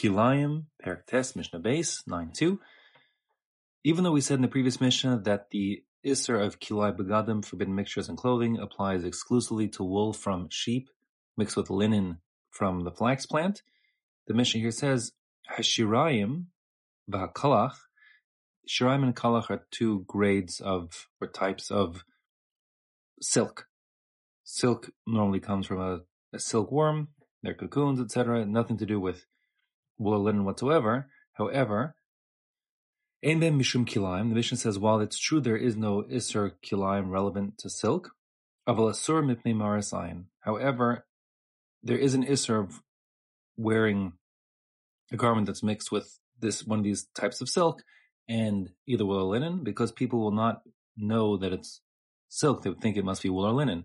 Kilayim, Perek Tes, Mishnah Beis, 9.2. Even though we said in the previous Mishnah that the Isser of Kilai Begadim, forbidden mixtures in clothing, applies exclusively to wool from sheep mixed with linen from the flax plant, the Mishnah here says, Hashirayim, Vahakalach, Shirayim and Kalach are two grades of, or types of silk. Silk normally comes from a, a silkworm, their cocoons, etc. Nothing to do with wool or linen whatsoever. However, Ein ben mishum kilaim, the Mishnah says, while it's true there is no isur kilaim relevant to silk, aval asur mipnei marasayin. However, there is an isur of wearing a garment that's mixed with this one of these types of silk and either wool or linen because people will not know that it's silk. They would think it must be wool or linen.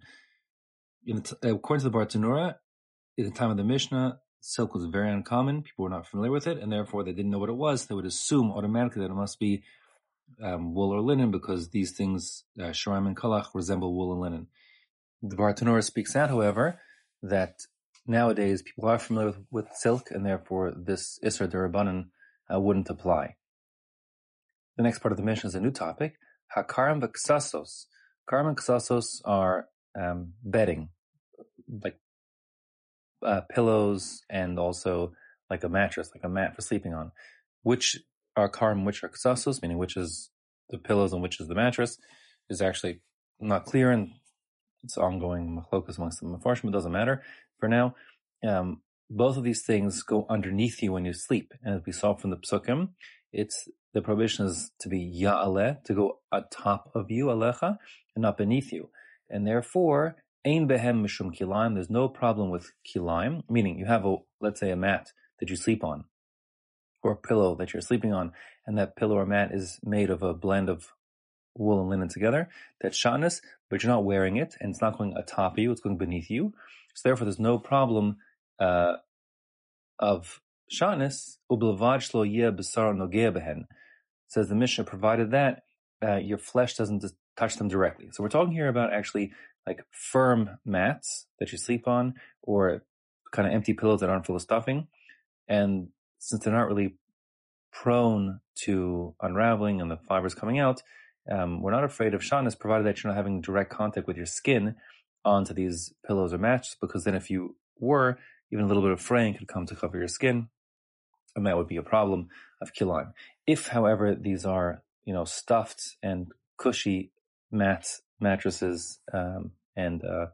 T- according to the Bartenura, in the time of the Mishnah, silk was very uncommon. People were not familiar with it, and therefore they didn't know what it was. They would assume automatically that it must be um, wool or linen because these things, uh, sharim and kalach, resemble wool and linen. The Bartenura speaks out, however, that nowadays people are familiar with, with silk, and therefore this isur d'rabbanan uh, wouldn't apply. The next part of the Mishnah is a new topic. Hakaram v'ksasos. Karam and are um, bedding, like uh, pillows and also like a mattress, like a mat for sleeping on. Which are karam, which are ksasos, meaning which is the pillows and which is the mattress, is actually not clear and it's ongoing machlokas amongst the mefarshim. It doesn't matter for now. Um, both of these things go underneath you when you sleep, and as we saw from the psukim, it's the prohibition is to be ya'aleh, to go atop of you, alecha, and not beneath you. And therefore, ein behem mishum kilaim, there's no problem with kilaim, meaning you have a, let's say a mat that you sleep on, or a pillow that you're sleeping on, and that pillow or mat is made of a blend of wool and linen together. That's shatnez, but you're not wearing it, and it's not going atop you, it's going beneath you. So therefore, there's no problem uh, of shatnez, ublavad shlo yeh b'sar nogea behen says the Mishnah, provided that uh, your flesh doesn't touch them directly. So we're talking here about actually like firm mats that you sleep on or kind of empty pillows that aren't full of stuffing. And since they're not really prone to unraveling and the fibers coming out, um, we're not afraid of shatnez, provided that you're not having direct contact with your skin onto these pillows or mats, because then if you were, even a little bit of fraying could come to cover your skin and that would be a problem of kilaim. If, however, these are you know stuffed and cushy mats, mattresses, um, and uh,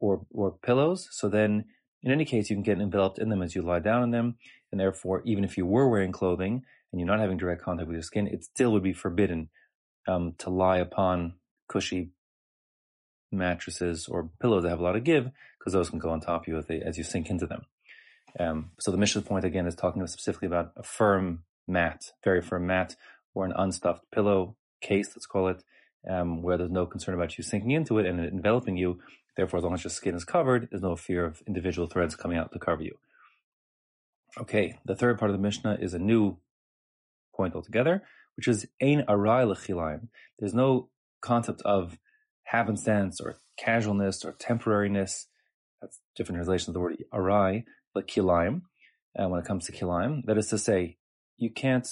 or or pillows, so then in any case you can get enveloped in them as you lie down in them, and therefore even if you were wearing clothing and you're not having direct contact with your skin, it still would be forbidden um, to lie upon cushy mattresses or pillows that have a lot of give because those can go on top of you as, they, as you sink into them. Um, so the Mishnah's point again is talking specifically about a firm mat, very firm mat, or an unstuffed pillow case, let's call it, um, where there's no concern about you sinking into it and it enveloping you. Therefore, as long as your skin is covered, there's no fear of individual threads coming out to cover you. Okay, the third part of the Mishnah is a new point altogether, which is ein arai lechilaim. There's no concept of happenstance or casualness or temporariness. That's different translation of the word arai like kilaim, uh, when it comes to kilaim. That is to say, you can't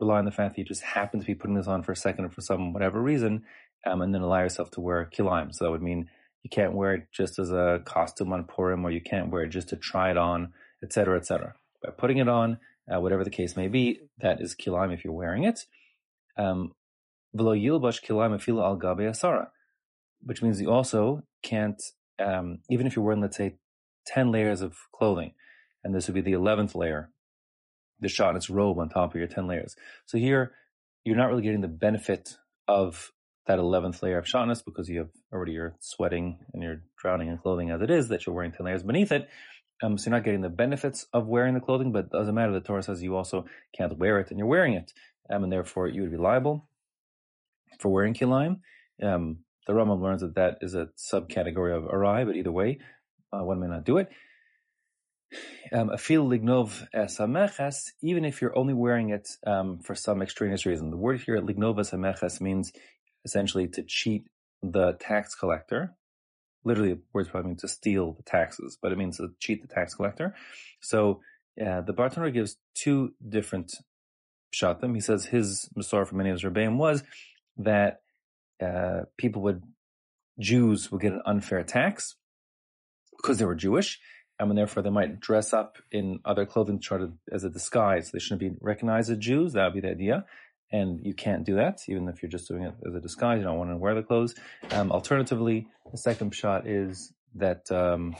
rely on the fact that you just happen to be putting this on for a second or for some whatever reason, um, and then allow yourself to wear kilaim. So that would mean you can't wear it just as a costume on Purim, or you can't wear it just to try it on, etc., etc. By putting it on, uh, whatever the case may be, that is kilaim if you're wearing it. Um, al gabe asara, which means you also can't, um, even if you're wearing, let's say, 10 layers of clothing, and this would be the 11th layer, the shatnez robe on top of your 10 layers. So here, you're not really getting the benefit of that 11th layer of shatnez because you have already you're sweating and you're drowning in clothing as it is that you're wearing 10 layers beneath it. Um, so you're not getting the benefits of wearing the clothing, but it doesn't matter. The Torah says you also can't wear it and you're wearing it. Um, and therefore you would be liable for wearing kilaim. Um, the Rambam learns that that is a subcategory of arai, but either way, uh, one may not do it. Um, afil lignov esameches, even if you're only wearing it um, for some extraneous reason. The word here, lignov esameches, means essentially to cheat the tax collector. Literally, the word probably means to steal the taxes, but it means to cheat the tax collector. So uh, the Bartenura gives two different pshatim. He says his Masor from many of his Rebbeim was that uh, people would, Jews would get an unfair tax because they were Jewish, and therefore they might dress up in other clothing to try to, as a disguise. They shouldn't be recognized as Jews. That would be the idea. And you can't do that, even if you're just doing it as a disguise. You don't want to wear the clothes. Um, alternatively, the second shot is that um,